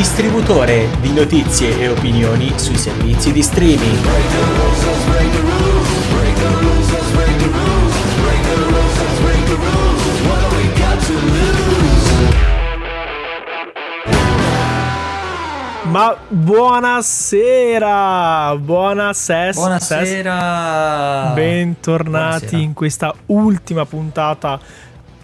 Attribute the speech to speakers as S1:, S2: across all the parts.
S1: distributore di notizie e opinioni sui servizi di streaming.
S2: Ma buonasera, buonasera,
S3: Buonasera.
S2: bentornati
S3: Buonasera.
S2: in questa ultima puntata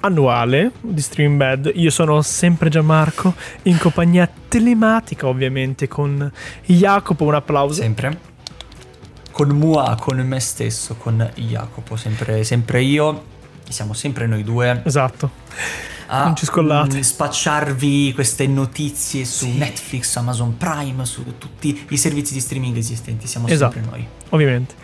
S2: annuale di Stream Bed. Io sono sempre Gianmarco, in compagnia telematica ovviamente con Jacopo, un applauso.
S3: Sempre. Con Mua, con me stesso, con Jacopo, sempre, sempre io. Siamo sempre noi due.
S2: Esatto,
S3: A
S2: Non ci scollate.
S3: mm, spacciarvi queste notizie su Netflix, Amazon Prime, su tutti i servizi di streaming esistenti. Siamo
S2: Esatto.
S3: sempre noi.
S2: ovviamente.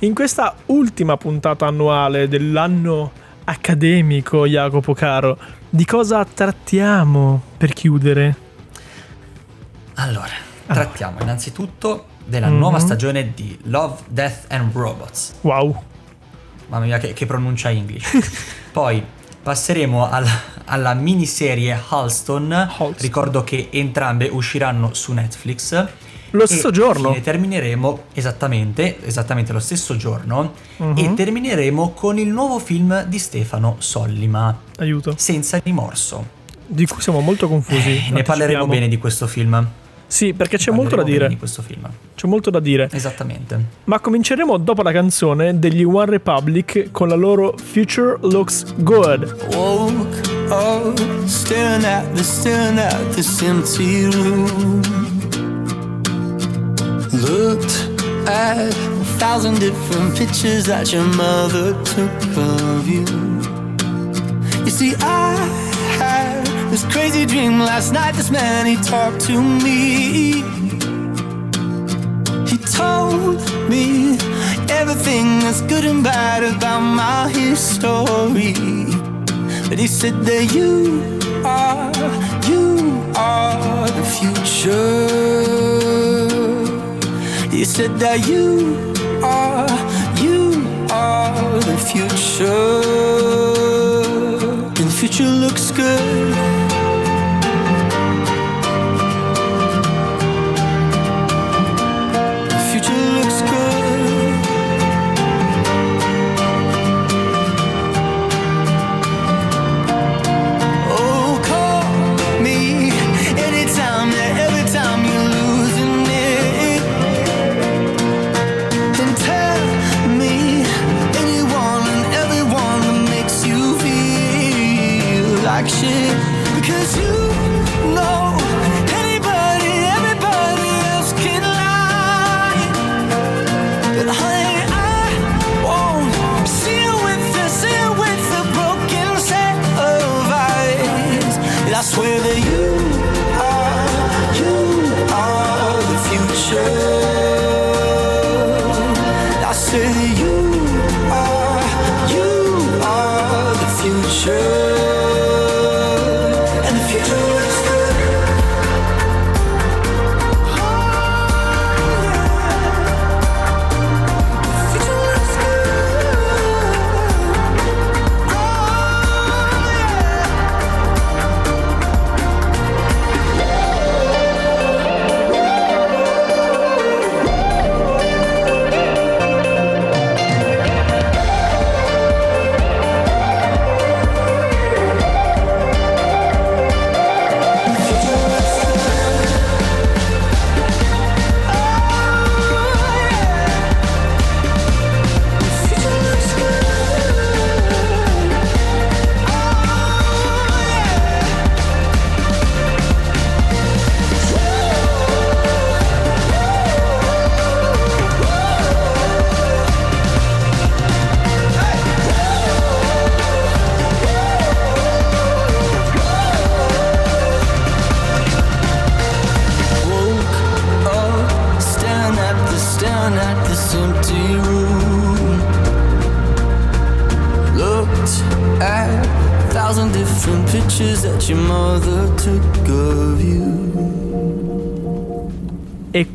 S2: In questa ultima puntata annuale dell'anno accademico, Jacopo caro, di cosa trattiamo per chiudere?
S3: Allora, trattiamo innanzitutto della
S2: Mhm.
S3: nuova stagione di Love, Death and Robots.
S2: Wow,
S3: Mamma mia, che, che pronuncia English. Poi passeremo al- alla miniserie Halston.
S2: Halston.
S3: Ricordo che entrambe usciranno su Netflix.
S2: Lo stesso giorno.
S3: termineremo esattamente, esattamente lo stesso giorno.
S2: Mhm.
S3: E termineremo con il nuovo film di Stefano Sollima,
S2: aiuto.
S3: Senza rimorso.
S2: Di cui siamo molto confusi.
S3: Eh, ne parleremo bene di questo film.
S2: Sì, perché c'è molto da dire.
S3: Di questo film.
S2: C'è molto da dire.
S3: Esattamente.
S2: Ma cominceremo dopo la canzone degli One Republic con la loro Future Looks Good.
S4: Woke up, staring at the staring at this empty room. Looked at a thousand different pictures that your mother took of you. You see, I had this crazy dream last night. This man he talked to me. He told me everything that's good and bad about my history. But he said that you are, you are the future. He said that you are, you are the future. And the future looks good.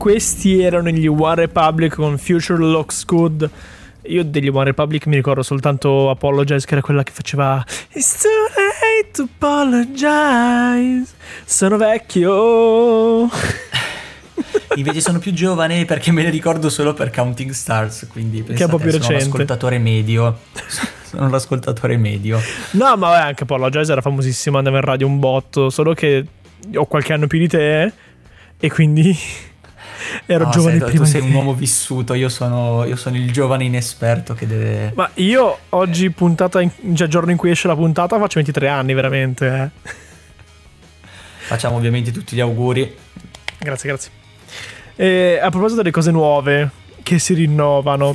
S2: Questi erano gli One Republic con Future Looks Good. io degli One Republic mi ricordo soltanto Apologize, che era quella che faceva It's too late to apologize. Sono vecchio.
S3: Invece sono più giovane perché me ne ricordo solo per Counting Stars, quindi
S2: Che è un po' più
S3: pensate, sono
S2: recente.
S3: l'ascoltatore medio. sono l'ascoltatore medio.
S2: No, ma vabbè, anche Apologize era famosissimo, andava in radio un botto, solo che ho qualche anno più di te e quindi ero
S3: No,
S2: giovane
S3: sei-
S2: prima
S3: tu sei un uomo vissuto, io sono, io sono il giovane inesperto che deve...
S2: Ma io oggi puntata, in, cioè giorno in cui esce la puntata, faccio 23 anni veramente. eh.
S3: Facciamo ovviamente tutti gli auguri.
S2: Grazie, grazie. E a proposito delle cose nuove che si rinnovano,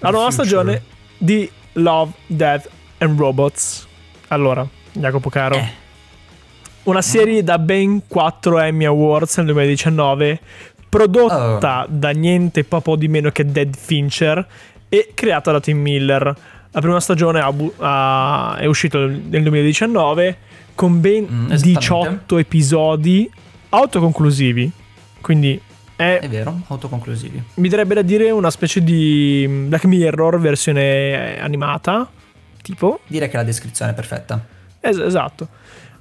S2: la nuova
S3: future.
S2: stagione di Love, Death and Robots. Allora, Jacopo caro,
S3: Eh.
S2: una serie da ben 4 Emmy Awards nel 2019, prodotta
S3: Oh.
S2: da niente poco di meno che Dead Fincher e creata da Tim Miller. La prima stagione ha ha- è uscita nel 2019 con ben
S3: Mm, esattamente.
S2: 18 episodi autoconclusivi. Quindi è,
S3: È vero, autoconclusivi.
S2: mi darebbe da dire una specie di Black Mirror versione animata, tipo.
S3: Direi che la descrizione è perfetta.
S2: Es- esatto.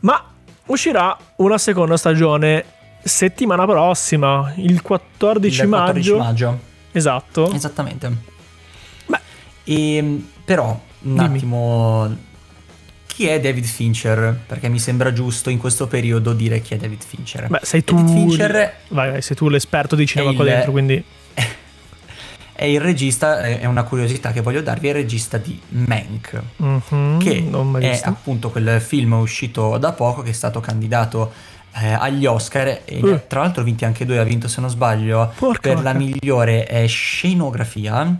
S2: Ma uscirà una seconda stagione settimana prossima, il 14,
S3: Il 14
S2: maggio.
S3: maggio.
S2: Esatto.
S3: Esattamente.
S2: Beh.
S3: E, però, un
S2: Dimmi.
S3: attimo... Chi è David Fincher? Perché mi sembra giusto in questo periodo dire chi è David Fincher.
S2: Beh, sei tu.
S3: David Fincher
S2: Vai, vai, sei tu l'esperto di cinema qua
S3: il-
S2: dentro, quindi.
S3: è il regista, è una curiosità che voglio darvi, è il regista di Mank.
S2: Mhm,
S3: che è appunto quel film uscito da poco che è stato candidato eh, agli Oscar e
S2: Uh.
S3: tra l'altro vinti anche due, ha vinto se non sbaglio
S2: Porca
S3: per la migliore eh, scenografia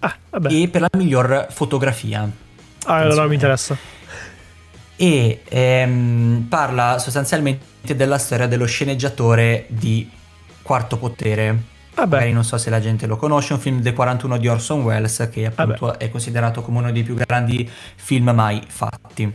S2: Ah, vabbè.
S3: e per la miglior fotografia.
S2: Ah, allora mi interessa.
S3: E ehm, parla sostanzialmente della storia dello sceneggiatore di Quarto Potere.
S2: Vabbè.
S3: Magari non so se la gente lo conosce, un film del 41 di Orson Welles che appunto è considerato come uno dei più grandi film mai fatti.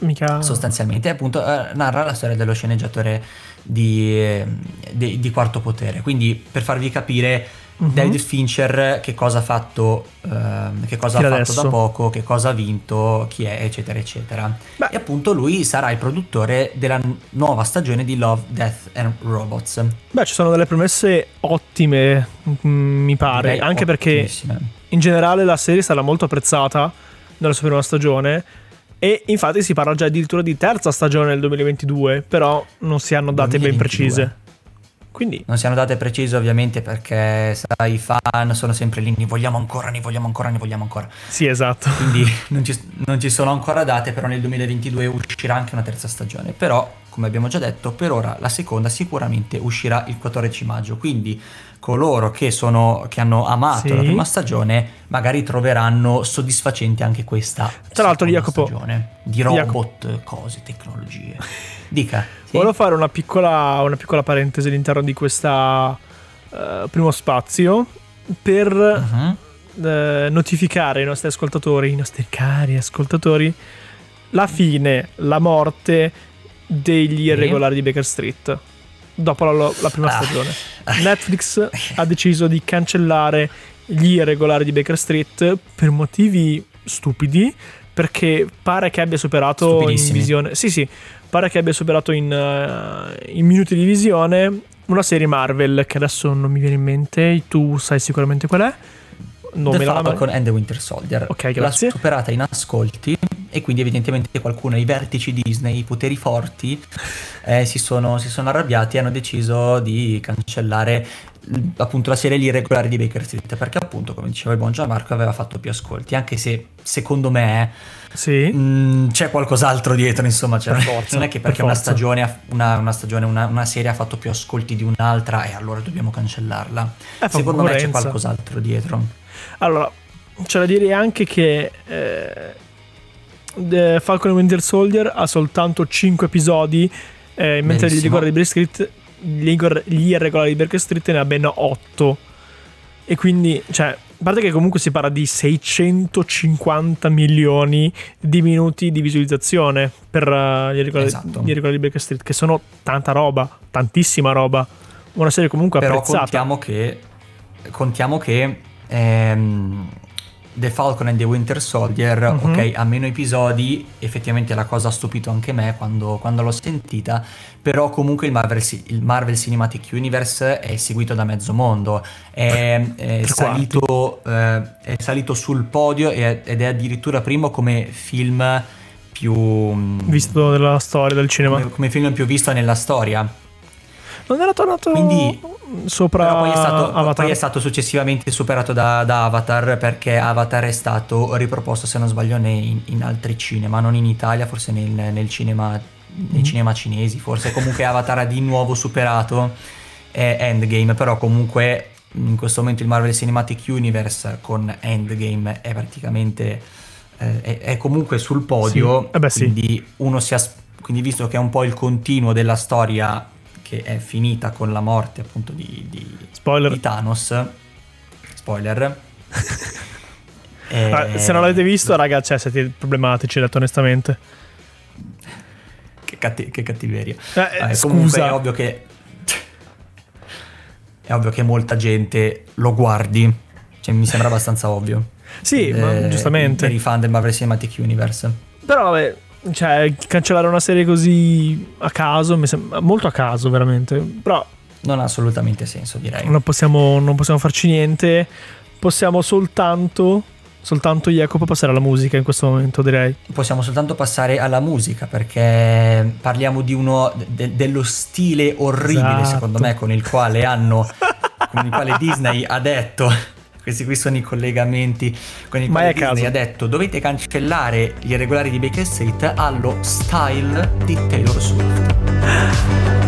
S2: Mica.
S3: sostanzialmente appunto eh, narra la storia dello sceneggiatore di, eh, di- di Quarto Potere quindi per farvi capire
S2: Mhm.
S3: David Fincher che cosa ha fatto ehm, che cosa ha
S2: Fino
S3: fatto
S2: adesso.
S3: da poco che cosa ha vinto chi è eccetera eccetera
S2: Beh.
S3: e appunto lui sarà il produttore della nuova stagione di Love, Death and Robots
S2: Beh, ci sono delle promesse ottime, mm, mi pare.
S3: Direi
S2: anche perché in generale la serie sarà molto apprezzata nella sua prima stagione. E infatti si parla già addirittura di terza stagione nel 2022, però non si hanno date ben
S3: 2022.
S2: precise. Quindi,
S3: non siano date precise ovviamente perché sai i fan sono sempre lì ne vogliamo ancora ne vogliamo ancora ne vogliamo ancora
S2: sì, esatto.
S3: quindi non ci, non ci sono ancora date, però nel 2022 uscirà anche una terza stagione. Però, come abbiamo già detto, per ora la seconda sicuramente uscirà il 14 maggio. Quindi coloro che, sono, che hanno amato
S2: Sì.
S3: la prima stagione magari troveranno soddisfacente anche questa
S2: Tra l'altro, Jacopo-
S3: stagione di robot, cose, tecnologie. Dica. sì?
S2: Volevo fare una piccola, una piccola parentesi all'interno di questa eh, primo spazio per
S3: Mhm.
S2: eh, notificare ai nostri ascoltatori, i nostri cari ascoltatori, la fine, la morte degli irregolari di Baker Street dopo la, la prima
S3: Ah.
S2: stagione. Netflix ha deciso di cancellare gli irregolari di Baker Street per motivi stupidi perché pare che abbia superato in visione sì sì pare che abbia superato in, eh, in minuti di visione una serie Marvel che adesso non mi viene in mente tu sai sicuramente qual è non
S3: The
S2: me la
S3: Falcon and the Winter Soldier.
S2: Ok, grazie.
S3: L'ha superata in ascolti e quindi evidentemente qualcuno, i vertici Disney, i poteri forti, eh, si, sono, si sono arrabbiati e hanno deciso di cancellare appunto la serie Gli Irregolari di Baker Street perché appunto come diceva il buon Gianmarco aveva fatto più ascolti anche se secondo me
S2: sì.
S3: mm, c'è qualcos'altro dietro insomma cioè,
S2: Per forza,
S3: non è che
S2: per
S3: perché una
S2: forza.
S3: stagione, una, una stagione una, una serie ha fatto più ascolti di un'altra e allora dobbiamo cancellarla.
S2: Fa
S3: secondo me c'è qualcos'altro dietro.
S2: Allora, c'è da dire anche che eh, The Falcon Winter Soldier ha soltanto 5 episodi, eh, mentre gli di Baker Street, gli irregolari- di Baker Street ne ha ben 8. E quindi, cioè, a parte che comunque si parla di 650 milioni di minuti di visualizzazione per eh, gli, irregolari,
S3: Esatto.
S2: gli irregolari di Baker Street, che sono tanta roba, tantissima roba. Una serie comunque
S3: Però
S2: apprezzata.
S3: contiamo che, contiamo che ehm,
S5: The Falcon and the Winter Soldier,
S2: Mhm.
S5: ok, ha meno episodi, effettivamente la cosa ha stupito anche me quando, quando l'ho sentita, però comunque il Marvel, il Marvel Cinematic Universe è seguito da mezzo mondo, è, è salito, eh, è salito sul podio ed è addirittura primo come film più...
S2: Visto della storia del cinema.
S5: come, come film più visto nella storia.
S2: Non era tornato
S5: Quindi-
S2: sopra
S5: poi è, stato,
S2: Avatar.
S5: poi è stato successivamente superato da, da Avatar perché Avatar è stato riproposto, se non sbaglio, nei- in, altri cinema, non in Italia, forse nel, nel cinema, nei
S2: Mm.
S5: cinema cinesi, forse comunque Avatar ha di nuovo superato eh, Endgame, però comunque in questo momento il Marvel Cinematic Universe con Endgame è praticamente eh, è, è comunque sul podio,
S2: Sì. Eh beh, sì.
S5: quindi uno si as- quindi visto che è un po' il continuo della storia che è finita con la morte appunto di, di,
S2: Spoiler.
S5: di Thanos, spoiler. Eh,
S2: Ah, se non l'avete visto, raga, cioè, siete problematici, detto onestamente.
S5: Che, catti- che cattiveria.
S2: Eh,
S5: Vabbè, comunque
S2: scusa.
S5: è ovvio che è ovvio che molta gente lo guardi. Cioè, mi sembra abbastanza ovvio.
S2: Sì, ma
S5: Eh,
S2: giustamente.
S5: Per i fan del Marvel Cinematic Universe.
S2: Però vabbè, cioè, cancellare una serie così a caso, mi sembra molto a caso, veramente. Però
S5: Non ha assolutamente senso, direi.
S2: non possiamo, non possiamo farci niente. Possiamo soltanto, soltanto Jacopo passare alla musica in questo momento, direi.
S5: Possiamo soltanto passare alla musica perché parliamo di uno de- dello stile orribile,
S2: Esatto.
S5: secondo me, con il quale hanno con il quale Disney ha detto questi qui sono i collegamenti con il quale Disney
S2: caso.
S5: ha detto dovete cancellare gli irregolari di Baker Street allo style di Taylor Swift.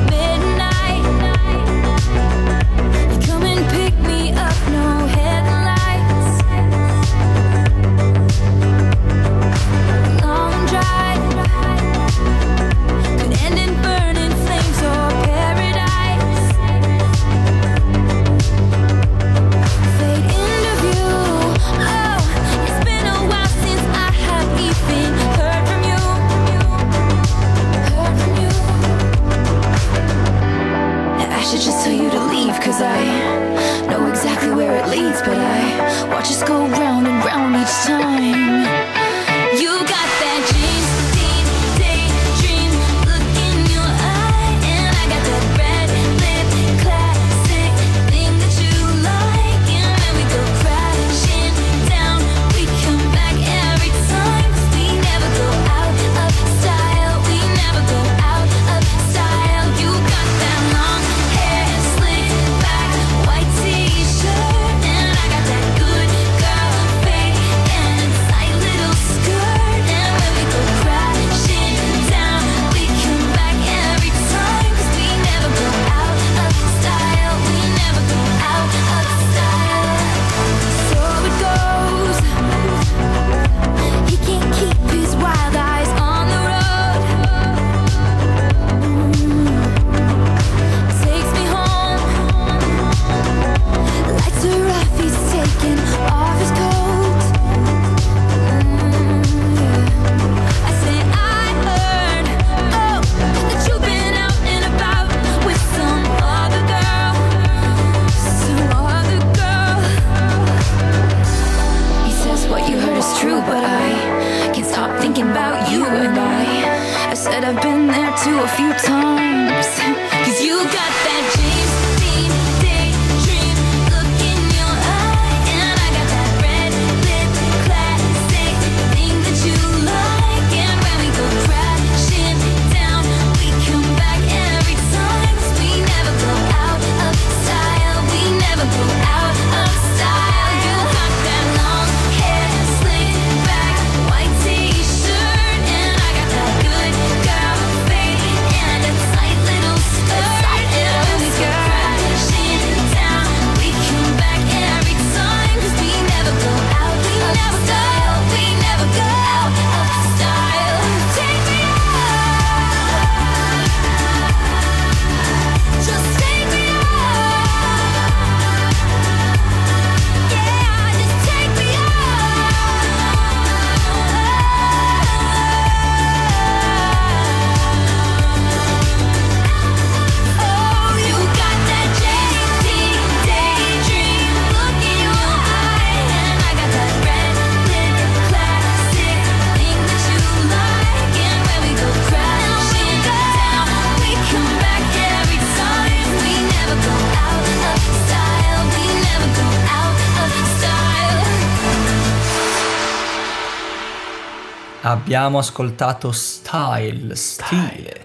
S3: Abbiamo ascoltato Style, stile.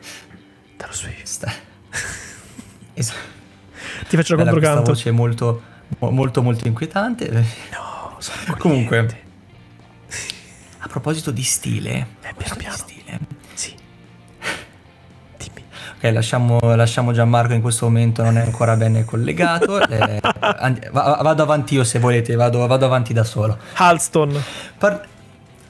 S2: Taylor Swift.
S3: Sta- Es-
S2: Ti faccio il
S3: Bella, questa
S2: controcanto.
S3: voce molto, mo- molto, molto inquietante.
S2: No,
S3: Comunque, a proposito di stile,
S2: Eh, piano piano.
S3: stile.
S2: Sì. Dimmi.
S3: Ok, lasciamo, lasciamo Gianmarco in questo momento, non è ancora bene collegato. Eh, and- va- vado avanti io se volete, vado, vado avanti da solo.
S2: Halston.
S3: Par-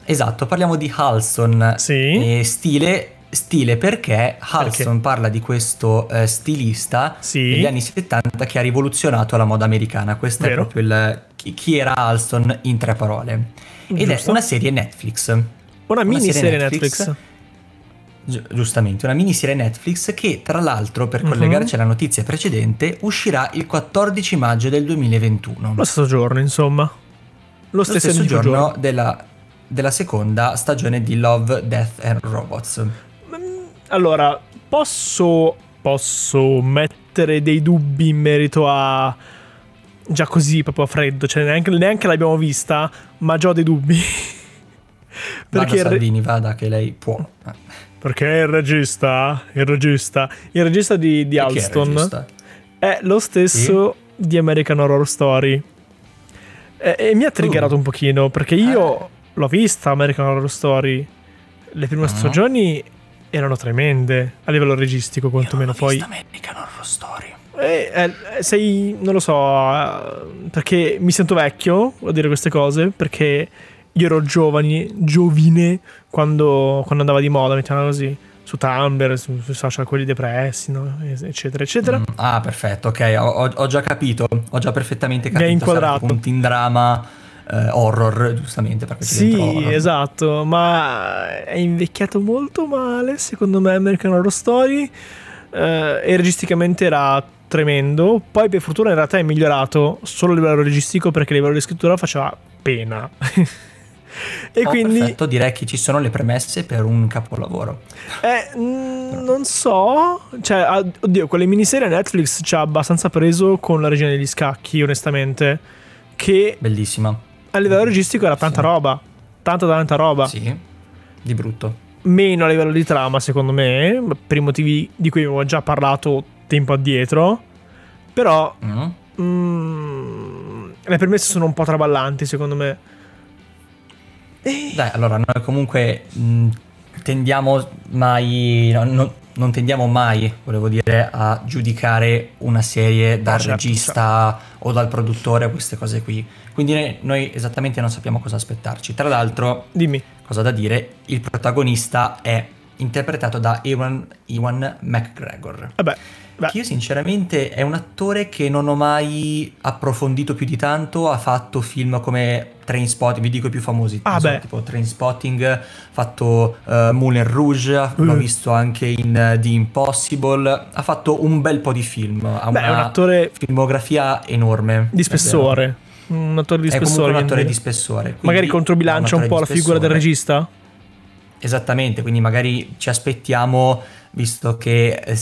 S3: esatto, parliamo di Halston.
S2: Sì.
S3: Stile, stile perché Halston parla di questo eh, stilista
S2: Sì.
S3: degli anni 70 che ha rivoluzionato la moda americana. Questo
S2: Vero.
S3: è proprio il chi, chi era Halston in tre parole. Ed
S2: Giusto.
S3: è una serie Netflix.
S2: Una,
S3: Una
S2: miniserie
S3: serie
S2: Netflix.
S3: Netflix. Gi- Giustamente, una miniserie Netflix che tra l'altro, per
S2: Mhm.
S3: collegarci alla notizia precedente, uscirà il 14 maggio del 2021.
S2: Lo stesso giorno, insomma. Lo
S3: Lo
S2: stesso,
S3: stesso
S2: identico
S3: giorno della, della seconda stagione di Love, Death and Robots.
S2: Allora, posso, posso mettere dei dubbi in merito a... Già così, proprio a freddo, cioè neanche, neanche l'abbiamo vista, ma già ho dei dubbi.
S3: Vada
S2: Perché re-
S3: Salvini, vada che lei può. Eh,
S2: perché il regista, il regista, il regista di, di Alston
S3: regista?
S2: è lo stesso di American Horror Story. E, e mi ha triggerato
S3: Uh.
S2: un pochino, perché io
S3: Eh.
S2: L'ho vista American Horror Story. Le prime
S3: Ah.
S2: stagioni erano tremende, a livello registico quantomeno.
S3: Io non
S2: Poi
S3: American Horror Story.
S2: Eh, eh, sei, non lo so, eh, perché mi sento vecchio a dire queste cose, perché io ero giovane, giovine quando, quando andava di moda, mettiamola così, su Tumblr, su, sui social quelli depressi, no? eccetera, eccetera.
S3: Mm, ah, perfetto, ok, ho, ho- già capito, ho già perfettamente
S2: Mi hai
S3: capito.
S2: inquadrato.
S3: tipo Un teen drama eh, horror, giustamente, perché dentro
S2: Sì,
S3: horror.
S2: esatto, ma è invecchiato molto male, secondo me, American Horror Story, eh, e registicamente era tremendo, poi per fortuna in realtà è migliorato solo a livello registico perché a livello di scrittura faceva pena. e
S3: Oh,
S2: quindi,
S3: perfetto, direi che ci sono le premesse per un capolavoro.
S2: eh, mm, non so, cioè, oddio, quelle miniserie Netflix ci ha abbastanza preso con la regina degli scacchi, onestamente, che
S3: Bellissima.
S2: A livello registico era tanta roba, tanta tanta roba.
S3: Sì, di brutto.
S2: meno a livello di trama, secondo me, per i motivi di cui avevo già parlato tempo addietro. Però
S3: Mm.
S2: mm, le premesse sono un po' traballanti, secondo me. E-
S3: Dai, allora, noi comunque mh, tendiamo mai, no, no- non tendiamo mai, volevo dire, a giudicare una serie dal
S2: certo,
S3: regista o dal produttore, queste cose qui. Quindi noi, esattamente non sappiamo cosa aspettarci. Tra l'altro,
S2: Dimmi.
S3: cosa da dire, il protagonista è interpretato da Ewan, Ewan McGregor.
S2: Vabbè, beh,
S3: Che io sinceramente è un attore che non ho mai approfondito più di tanto, ha fatto film come Trainspotting, vi dico i più famosi,
S2: Ah, beh.
S3: tipo Trainspotting, ha fatto eh, Moulin Rouge, l'ho
S2: Mm.
S3: visto anche in eh, The Impossible, ha fatto un bel po' di film, ha
S2: beh, è un
S3: una
S2: attore
S3: filmografia enorme.
S2: di spessore. Un attore di
S3: vero. è
S2: spessore.
S3: un attore di spessore.
S2: Magari controbilancia un,
S3: attore
S2: po' la figura del
S3: spessore.
S2: regista.
S3: Esattamente, quindi magari ci aspettiamo, visto che eh,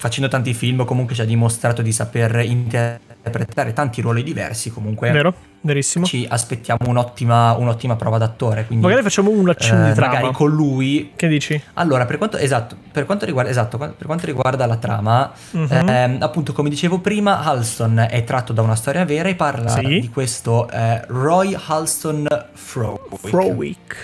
S3: facendo tanti film comunque ci ha dimostrato di saper interpretare tanti ruoli diversi, comunque
S2: Vero? Verissimo.
S3: ci aspettiamo un'ottima, un'ottima prova d'attore. Ququindi,
S2: Magari facciamo un
S3: eh,
S2: accenno di trama.
S3: magari con lui.
S2: Che dici?
S3: Allora, per quanto, esatto, per quanto riguarda, esatto, per quanto riguarda la trama,
S2: Mhm.
S3: ehm, appunto come dicevo prima, Halston è tratto da una storia vera e parla
S2: Sì.
S3: di questo eh, Roy Halston Frowick
S2: Frowick.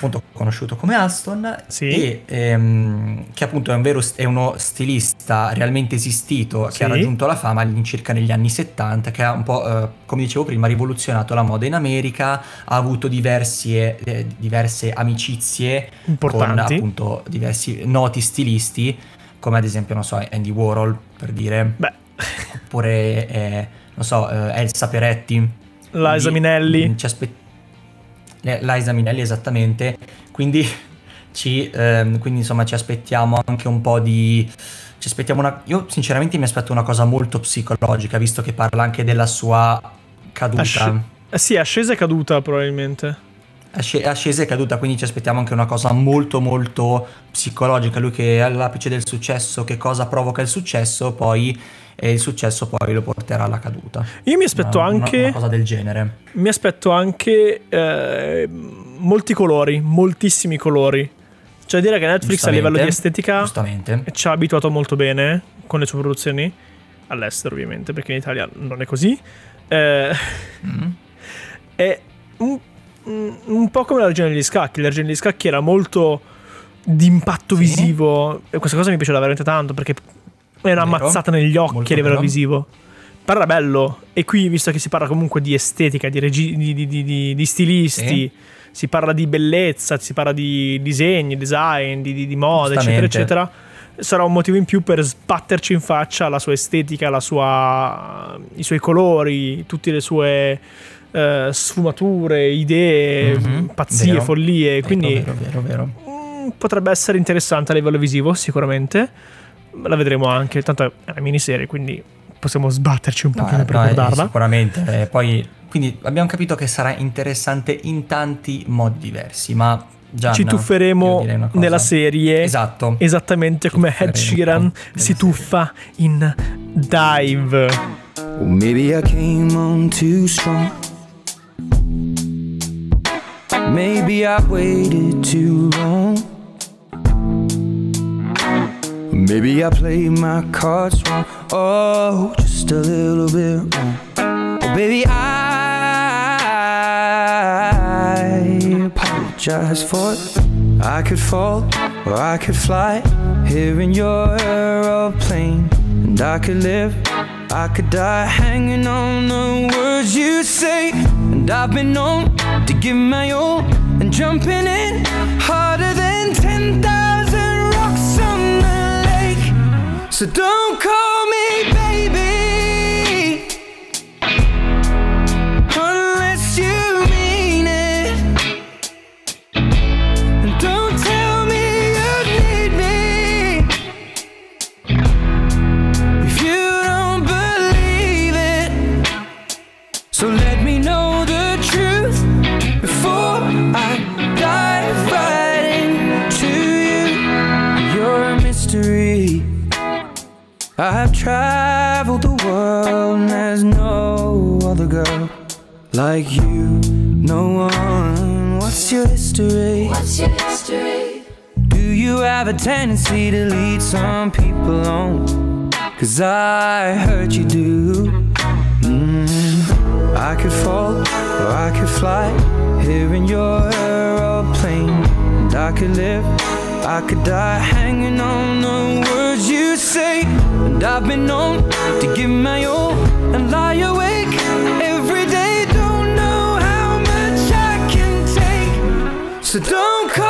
S3: Appunto conosciuto come Alston
S2: Sì.
S3: e ehm, che appunto è, un vero, è uno stilista realmente esistito
S2: Sì.
S3: che ha raggiunto la fama all'incirca negli anni 70 che ha un po' eh, come dicevo prima rivoluzionato la moda in America ha avuto diversi, eh, diverse amicizie con
S2: Importanti.
S3: appunto diversi noti stilisti come ad esempio non so Andy Warhol per dire
S2: Beh,
S3: oppure eh, non so eh, Elsa Peretti
S2: Liza Minelli.
S3: Ci aspe- le- Liza Minelli, esattamente. Quindi, ci, ehm, quindi, insomma, ci aspettiamo anche un po' di. Ci aspettiamo una. Io, sinceramente, mi aspetto una cosa molto psicologica, visto che parla anche della sua caduta.
S2: Asce- eh sì, ascesa e caduta probabilmente.
S3: Asce- ascesa e caduta, quindi ci aspettiamo anche una cosa molto molto psicologica. Lui che è all'apice del successo, che cosa provoca il successo, poi e il successo poi lo porterà alla caduta.
S2: Io mi aspetto
S3: Una- una-
S2: anche...
S3: una cosa del genere.
S2: Mi aspetto anche eh, molti colori, moltissimi colori. Cioè dire che Netflix a livello di estetica
S3: Giustamente.
S2: ci ha abituato molto bene con le sue produzioni all'estero ovviamente perché in Italia non è così Eh,
S3: Mm.
S2: è un, un- un po' come la regione degli scacchi la regione degli scacchi era molto d'impatto
S3: Sì.
S2: visivo e questa cosa mi piaceva veramente tanto perché è una
S3: Vero.
S2: mazzata negli occhi a livello
S3: vero.
S2: visivo era bello e qui visto che si parla comunque di estetica di, regi- di, di- di- stilisti
S3: Sì.
S2: si parla di bellezza si parla di disegni design di, di- di moda eccetera eccetera sarà un motivo in più per sbatterci in faccia la sua estetica la sua, i suoi colori tutte le sue eh, sfumature idee
S3: Mhm,
S2: pazzie
S3: vero.
S2: follie quindi
S3: Vero, vero, vero.
S2: mm, potrebbe essere interessante a livello visivo sicuramente la vedremo anche tanto è una miniserie quindi possiamo sbatterci un
S3: No,
S2: pochino
S3: eh,
S2: per
S3: no,
S2: guardarla
S3: sicuramente. eh, poi, quindi abbiamo capito che sarà interessante in tanti modi diversi, ma Gianna,
S2: ci tufferemo nella serie
S3: Esatto.
S2: esattamente come Ed Sheeran si
S3: serie.
S2: tuffa in Dive
S4: Well, maybe I came on too strong. Maybe I waited too long. Maybe I played my cards wrong. Oh, just a little bit wrong. Oh, baby, I apologize for it. I could fall or I could fly here in your aeroplane. And I could live, I could die hanging on the words you say. And I've been known to give my all and jumping in harder than 10,000 So don't call me baby. Girl like you. No one. What's your history?
S5: What's your history?
S4: Do you have a tendency to lead some people on? Cause I heard you do. Mm. I could fall or I could fly here in your aeroplane. And I could live, I could die hanging on the words you say. And I've been known to give my all and lie awake So don't call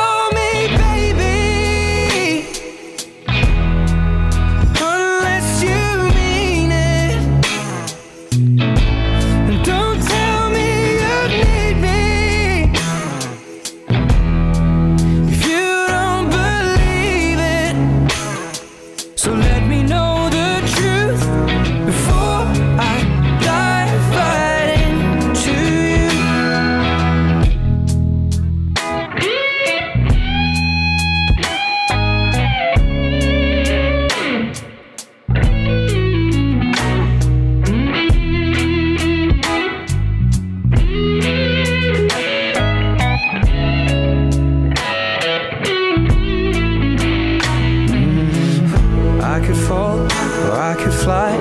S4: could fall or I could fly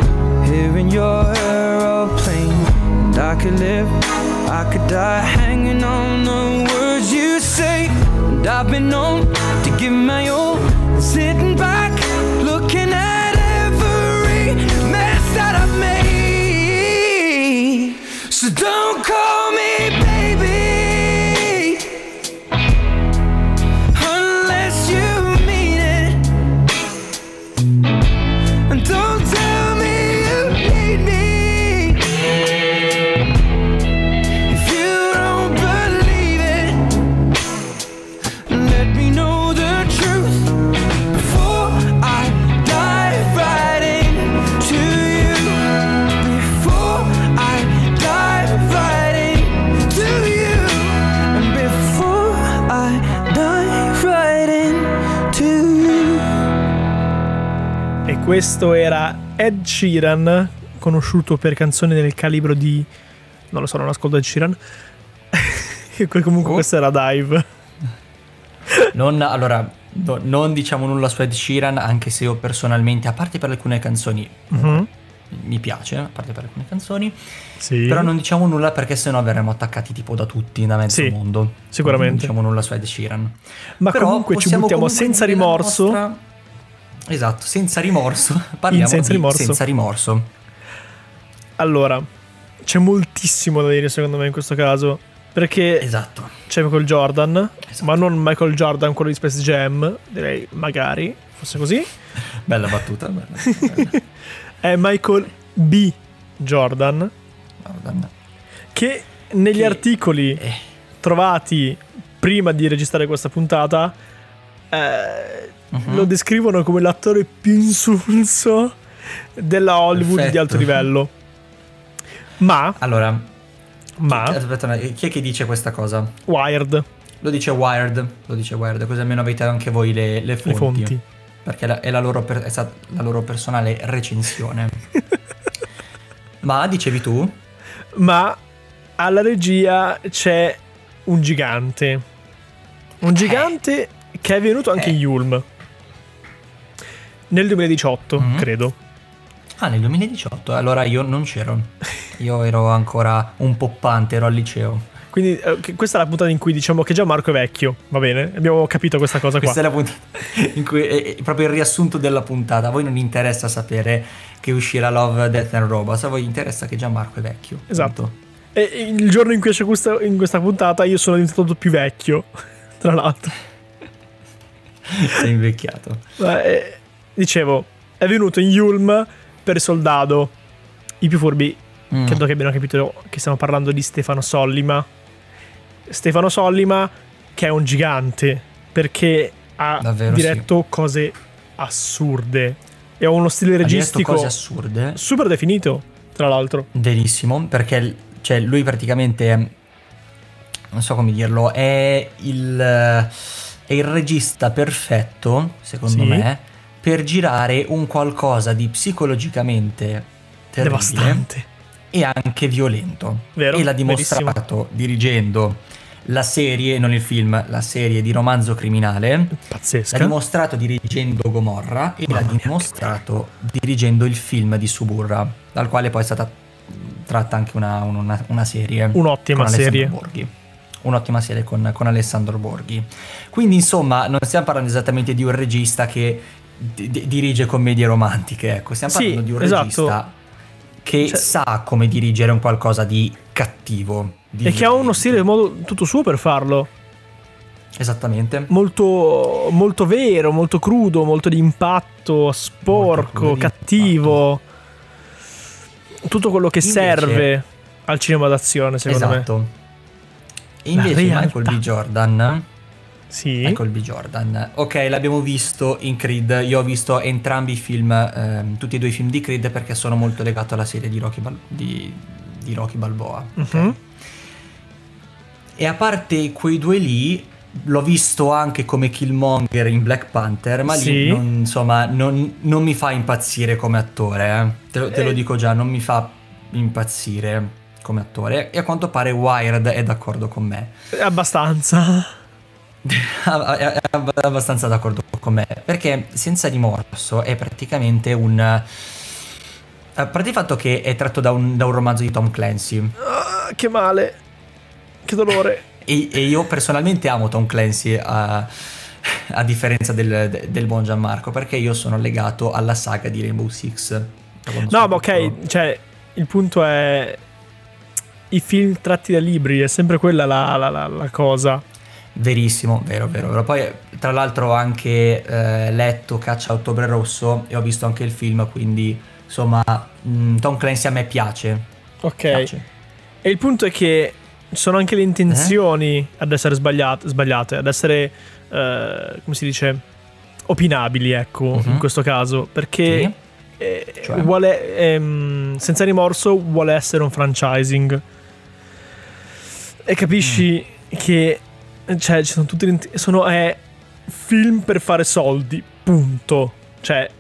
S4: here in your aeroplane. And I could live, I could die hanging on the words you say. And I've been known to give my all, sitting back,
S2: questo era Ed Sheeran, conosciuto per canzoni del calibro di... Non lo so, non ascolto Ed Sheeran. Que- Comunque
S3: Oh.
S2: questa era Dive.
S3: Non, allora, no- non diciamo nulla su Ed Sheeran, anche se io personalmente, a parte per alcune canzoni,
S2: Mhm.
S3: mi piace, a parte per alcune canzoni,
S2: Sì.
S3: però non diciamo nulla perché sennò verremo attaccati tipo da tutti, da mezzo
S2: Sì,
S3: mondo.
S2: sicuramente.
S3: Non diciamo nulla su Ed Sheeran.
S2: Ma
S3: Però
S2: comunque ci buttiamo
S3: comunque
S2: senza rimorso.
S3: nostra- Esatto, senza rimorso. Parliamo
S2: senza
S3: di
S2: rimorso.
S3: senza rimorso.
S2: Allora, c'è moltissimo da dire secondo me in questo caso. Perché
S3: Esatto.
S2: c'è Michael Jordan,
S3: Esatto.
S2: ma non Michael Jordan, quello di Space Jam. Direi magari fosse così.
S3: Bella battuta. bella, bella.
S2: È Michael B. Jordan,
S3: Madonna.
S2: che negli
S3: Che-
S2: articoli
S3: Eh,
S2: trovati prima di registrare questa puntata eh,
S3: Mhm.
S2: lo descrivono come l'attore più insulso della Hollywood di
S3: Perfetto.
S2: alto livello. Ma,
S3: Allora,
S2: ma,
S3: aspetta, un attimo, chi è che dice questa cosa?
S2: Wired,
S3: Lo dice Wired, lo dice Wired, così almeno avete anche voi le, le fonti.
S2: le fonti.
S3: Perché la- è, la loro, per- è stata la loro personale recensione. Ma dicevi tu?
S2: Ma alla regia c'è un gigante. Un gigante che è venuto anche
S3: Eh.
S2: in Yulm. Nel 2018,
S3: Mhm.
S2: credo.
S3: Ah, nel 2018, allora io non c'ero. Io ero ancora un poppante, ero al liceo.
S2: Quindi eh, questa è la puntata in cui diciamo che già Marco è vecchio, va bene? Abbiamo capito questa cosa qua.
S3: Questa è la puntata in cui è, proprio il riassunto della puntata. A voi non interessa sapere che uscirà Love, Death and Robots, a voi interessa che Gianmarco è vecchio.
S2: Esatto.
S3: Punto.
S2: E il giorno in cui esce questa, in questa puntata io sono diventato più vecchio, tra l'altro.
S3: Sei invecchiato.
S2: Ma, eh, dicevo, è venuto in Yulm per soldado. I più furbi
S3: Mm.
S2: credo che abbiano capito che stiamo parlando di Stefano Sollima. Stefano Sollima, che è un gigante, perché ha
S3: Davvero,
S2: diretto cose assurde. E ha uno stile registico
S3: cose assurde.
S2: super definito, tra l'altro.
S3: Verissimo, perché cioè, lui praticamente, non so come dirlo, è il, è il regista perfetto, secondo
S2: Sì.
S3: me, per girare un qualcosa di psicologicamente terribile
S2: Devastante.
S3: e anche violento.
S2: Vero,
S3: e l'ha dimostrato dirigendo la serie, non il film, la serie di romanzo criminale. L'ha
S2: Pazzesca.
S3: dimostrato dirigendo Gomorra e
S2: Mamma
S3: l'ha dimostrato dirigendo il film di Suburra, dal quale poi è stata tratta anche una, una- una serie.
S2: Un'ottima
S3: con Alessandro
S2: serie.
S3: Borghi. Un'ottima serie con, con Alessandro Borghi. Quindi, insomma, non stiamo parlando esattamente di un regista che di- di- dirige commedie romantiche, ecco, stiamo
S2: Sì,
S3: parlando di un
S2: esatto.
S3: regista che
S2: Cioè-
S3: sa come dirigere un qualcosa di cattivo. di
S2: E che ha uno stile modo tutto suo per farlo.
S3: Esattamente.
S2: molto, molto vero, molto crudo, molto di impatto, sporco, cattivo. Tutto quello che
S3: Invece-
S2: serve al cinema d'azione, secondo me.
S3: esatto. E invece Michael B. Jordan
S2: Sì.
S3: Michael B. Jordan. Ok, l'abbiamo visto in Creed. Io ho visto entrambi i film, ehm, tutti e due i film di Creed perché sono molto legato alla serie di Rocky, Bal- di, di Rocky Balboa. ok?
S2: Mhm.
S3: E a parte quei due lì, l'ho visto anche come Killmonger in Black Panther, ma
S2: Sì.
S3: lì non, insomma non, non mi fa impazzire come attore. eh. Te, lo- te lo
S2: Eh.
S3: dico già, non mi fa impazzire come attore. E a quanto pare Wired è d'accordo con me.
S2: Abbastanza.
S3: è abbastanza d'accordo con me perché senza rimorso è praticamente un a parte il fatto che è tratto da un, da un romanzo di Tom Clancy
S2: Ah, che male. Che dolore.
S3: e, e io personalmente amo Tom Clancy a, a differenza del, del buon Gianmarco perché io sono legato alla saga di Rainbow Six
S2: No, ma ok, cioè, il punto è... I film tratti da libri, è sempre quella la, la- la- la cosa.
S3: Verissimo, vero, vero, vero. Poi, tra l'altro, ho anche eh, letto Caccia a Ottobre Rosso e ho visto anche il film, quindi insomma, mh, Tom Clancy a me piace.
S2: Ok.
S3: piace.
S2: E il punto è che sono anche le intenzioni
S3: Eh?
S2: ad essere sbagliate, sbagliate, ad essere, eh, come si dice, opinabili, ecco,
S3: Mhm.
S2: in questo caso, perché
S3: Sì.
S2: eh,
S3: Cioè?
S2: vuole, ehm, senza rimorso, vuole essere un franchising. E capisci
S3: Mm.
S2: che, cioè, ci sono tutti, sono, è film per fare soldi, punto. Cioè,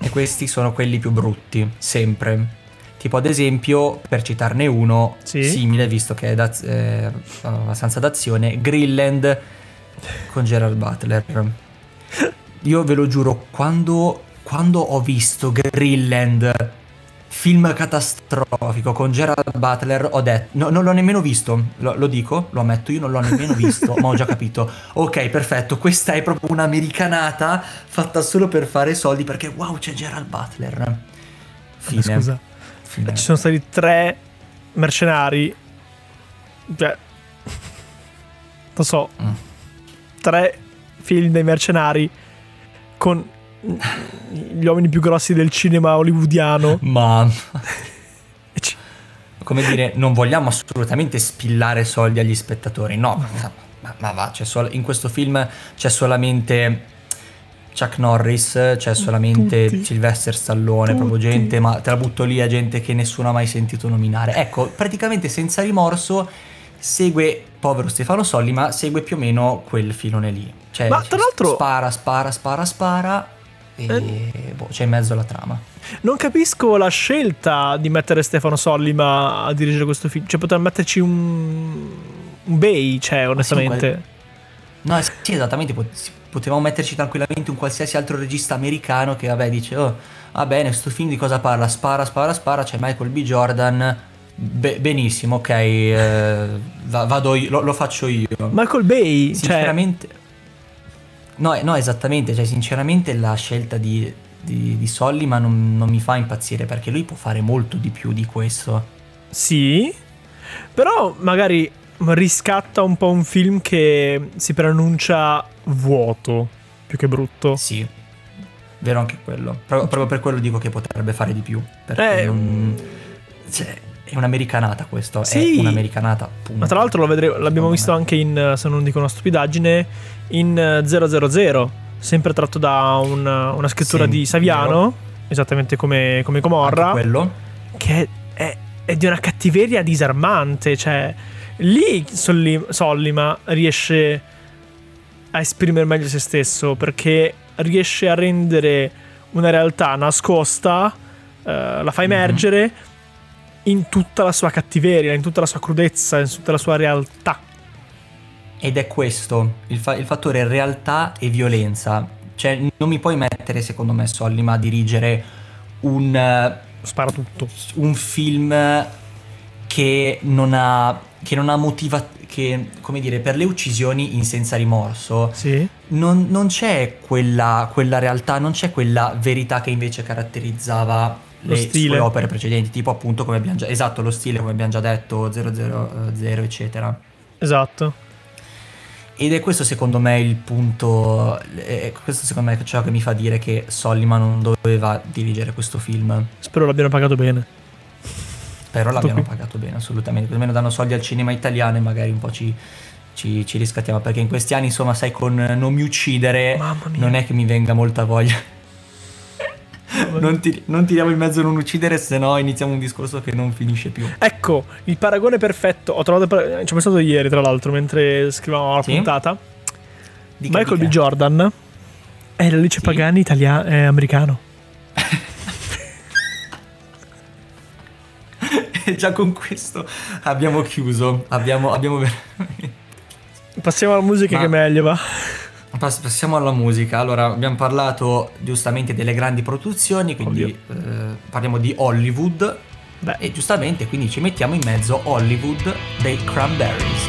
S3: E questi sono quelli più brutti, sempre. Tipo ad esempio, per citarne uno
S2: Sì.
S3: simile, visto che è da- eh, abbastanza d'azione, Greenland con Gerard Butler. Io ve lo giuro, quando, quando ho visto Greenland, film catastrofico con Gerard Butler, ho detto, no, non l'ho nemmeno visto, lo, lo dico, lo ammetto, io non l'ho nemmeno visto, ma ho già capito. Ok, perfetto, questa è proprio un'americanata fatta solo per fare soldi perché wow, c'è Gerard Butler. Fine.
S2: Scusa.
S3: Fine.
S2: Ci sono stati tre mercenari. Cioè. Non so.
S3: Mm.
S2: Tre film dei mercenari con gli uomini più grossi del cinema hollywoodiano.
S3: Ma come dire, non vogliamo assolutamente spillare soldi agli spettatori, no, ma, ma va, c'è sol- in questo film c'è solamente Chuck Norris, c'è solamente
S2: Tutti.
S3: Sylvester Stallone, proprio
S2: Tutti.
S3: gente, ma te la butto lì a gente che nessuno ha mai sentito nominare. Ecco, praticamente senza rimorso segue, povero Stefano Solli, ma segue più o meno quel filone lì. Cioè,
S2: Ma tra l'altro-
S3: spara, spara, spara, spara e
S2: Eh.
S3: boh, c'è in mezzo la trama.
S2: Non capisco la scelta di mettere Stefano Sollima a dirigere questo film. Cioè, poteva metterci un. un Bay, cioè, onestamente.
S3: No, sì, esattamente. Potevamo metterci tranquillamente un qualsiasi altro regista americano che, vabbè, dice: Oh, va bene, sto film di cosa parla? Spara, spara, spara. C'è Michael B. Jordan. Be- benissimo, ok. eh, va- vado io, lo, lo faccio io.
S2: Michael Bay, cioè.
S3: No, no, esattamente. Cioè, sinceramente, la scelta di, di, di Solly, ma non, non mi fa impazzire perché lui può fare molto di più di questo.
S2: Sì, però magari riscatta un po' un film che si preannuncia vuoto più che brutto.
S3: Sì, vero anche quello. Pro- proprio per quello dico che potrebbe fare di più. Perché
S2: Eh,
S3: non- cioè, è un'americanata questo.
S2: Sì.
S3: È un'americanata. Punto.
S2: Ma tra l'altro lo vedremo- l'abbiamo visto anche in, se non dico una stupidaggine, in eh, 000, sempre tratto da un- una scrittura
S3: Sì,
S2: di Saviano,
S3: vero.
S2: esattamente come, come Gomorra,
S3: Anche quello.
S2: che è, è di una cattiveria disarmante. Cioè, lì Solli- Sollima riesce a esprimere meglio se stesso perché riesce a rendere una realtà nascosta, eh, la fa
S3: Mhm.
S2: emergere in tutta la sua cattiveria, in tutta la sua crudezza, in tutta la sua realtà.
S3: Ed è questo, il, fa- il fattore realtà e violenza. Cioè, non mi puoi mettere, secondo me, Sollima a dirigere un,
S2: Spara tutto.
S3: un film che non ha, che non ha motiva- che, come dire, per le uccisioni in senza rimorso
S2: Sì.
S3: non, non c'è quella, quella realtà, non c'è quella verità che invece caratterizzava le
S2: stile.
S3: sue opere precedenti, tipo appunto come abbiamo già, esatto, lo stile come abbiamo già detto, 000, eccetera.
S2: Esatto.
S3: Ed è questo secondo me il punto, è questo secondo me è ciò che mi fa dire che Sollima non doveva dirigere questo film.
S2: Spero l'abbiano pagato bene.
S3: Però l'abbiamo
S2: qui.
S3: pagato bene, assolutamente. Almeno danno soldi al cinema italiano e magari un po' ci, ci, ci riscattiamo. Perché in questi anni, insomma, sai, con Non mi uccidere, non è che mi venga molta voglia. Non, ti- non tiriamo in mezzo Non uccidere, se no iniziamo un discorso che non finisce più.
S2: Ecco, il paragone perfetto. Ho trovato. par- Ci ho pensato ieri, tra l'altro, mentre scrivevamo la
S3: Sì?
S2: puntata.
S3: Dica,
S2: Michael B.
S3: dica.
S2: Jordan è l'Alice
S3: Sì.
S2: Pagani italiano, è americano.
S3: E già con questo abbiamo chiuso. Abbiamo, abbiamo veramente...
S2: Passiamo alla musica
S3: Ma-
S2: che è meglio, va.
S3: Pass- Passiamo alla musica. Allora, abbiamo parlato giustamente delle grandi produzioni, quindi eh, parliamo di Hollywood.
S2: Beh,
S3: E giustamente, quindi ci mettiamo in mezzo Hollywood dei Cranberries.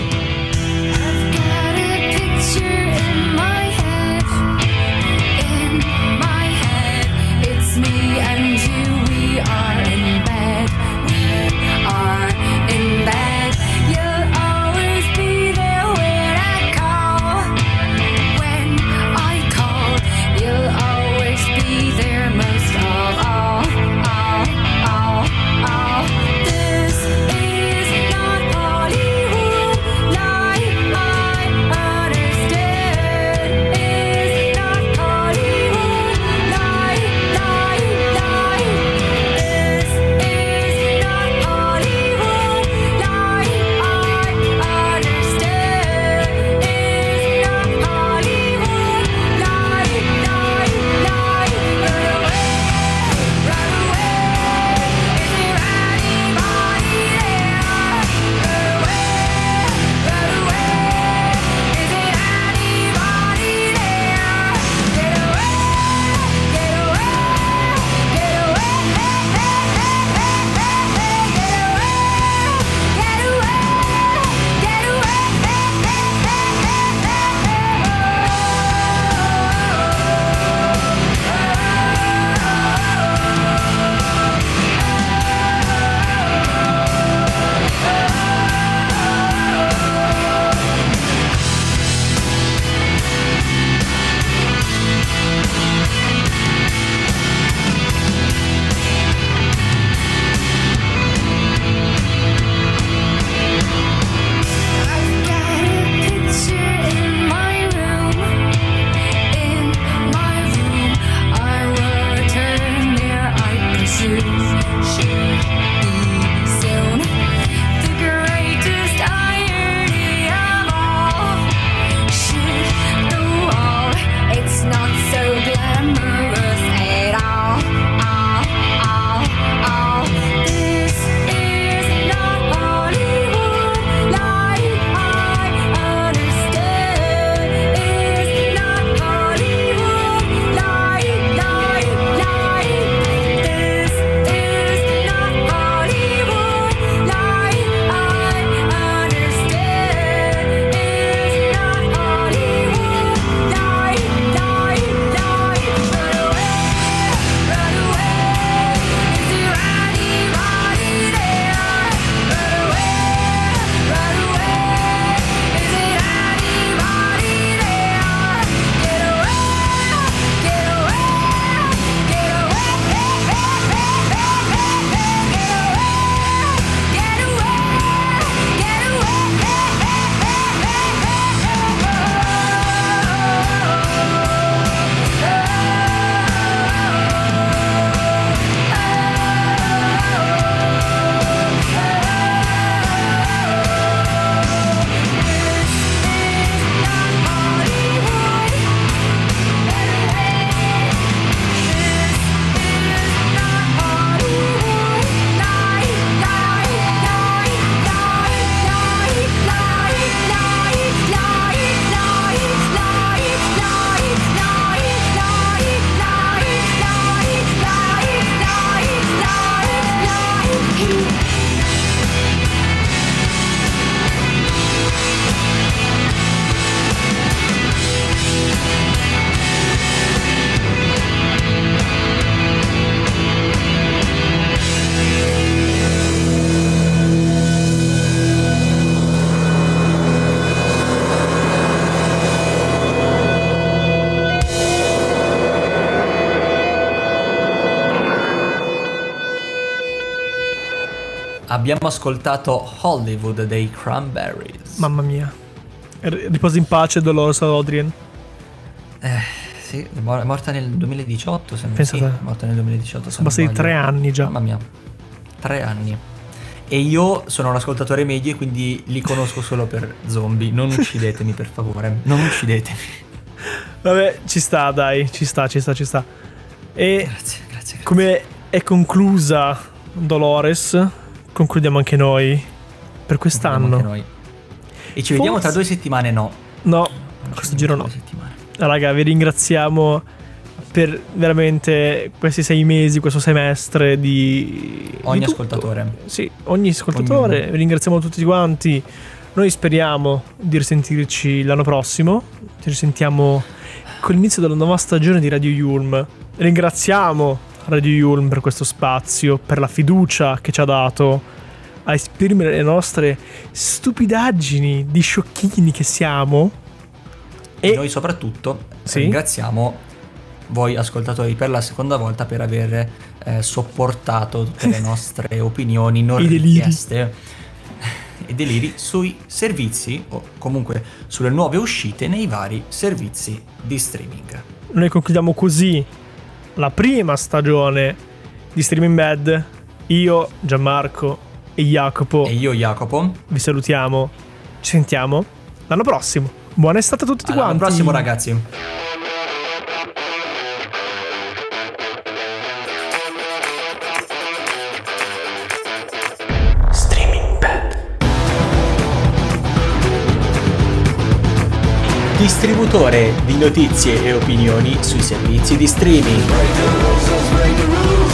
S5: Got a picture
S3: Abbiamo ascoltato Hollywood dei Cranberries.
S2: Mamma mia. Riposa in pace Dolores O'Drien.
S3: Sì, è mor- è morta nel 2018, sembra.
S2: Pensa
S3: Sì, morta nel 2018. se
S2: Sono passati tre anni già.
S3: Mamma mia, tre anni. E io sono un ascoltatore medio e quindi li conosco solo per zombie. Non uccidetemi, per favore. Non uccidetemi.
S2: Vabbè, ci sta, dai, ci sta, ci sta, ci sta. E
S3: Grazie, grazie. grazie.
S2: come è conclusa Dolores, concludiamo anche noi per
S3: Anche
S2: quest'anno.
S3: noi. E ci vediamo tra
S2: Forse-
S3: due settimane, no.
S2: No, questo giro no. Raga, vi ringraziamo per veramente questi sei mesi, questo semestre di...
S3: Ogni
S2: di
S3: ascoltatore.
S2: Sì, ogni ascoltatore.
S3: Ognuno.
S2: Vi ringraziamo tutti quanti. Noi speriamo di risentirci l'anno prossimo. Ci risentiamo con l'inizio della nuova stagione di Radio Yulm. Ringraziamo Radio Yulm per questo spazio, per la fiducia che ci ha dato a esprimere le nostre stupidaggini di sciocchini che siamo.
S3: E
S2: E
S3: noi soprattutto
S2: Sì.
S3: ringraziamo voi ascoltatori per la seconda volta per aver eh, sopportato tutte le nostre opinioni non
S2: I deliri.
S3: richieste e deliri sui servizi o comunque sulle nuove uscite nei vari servizi di streaming.
S2: noi concludiamo così la prima stagione di Streaming Bad. Io, Gianmarco e Jacopo
S3: E io Jacopo,
S2: vi salutiamo. Ci sentiamo l'anno prossimo. Buona estate a tutti
S3: all'anno
S2: quanti.
S3: prossimo ragazzi.
S1: Distributore di notizie e opinioni sui servizi di streaming.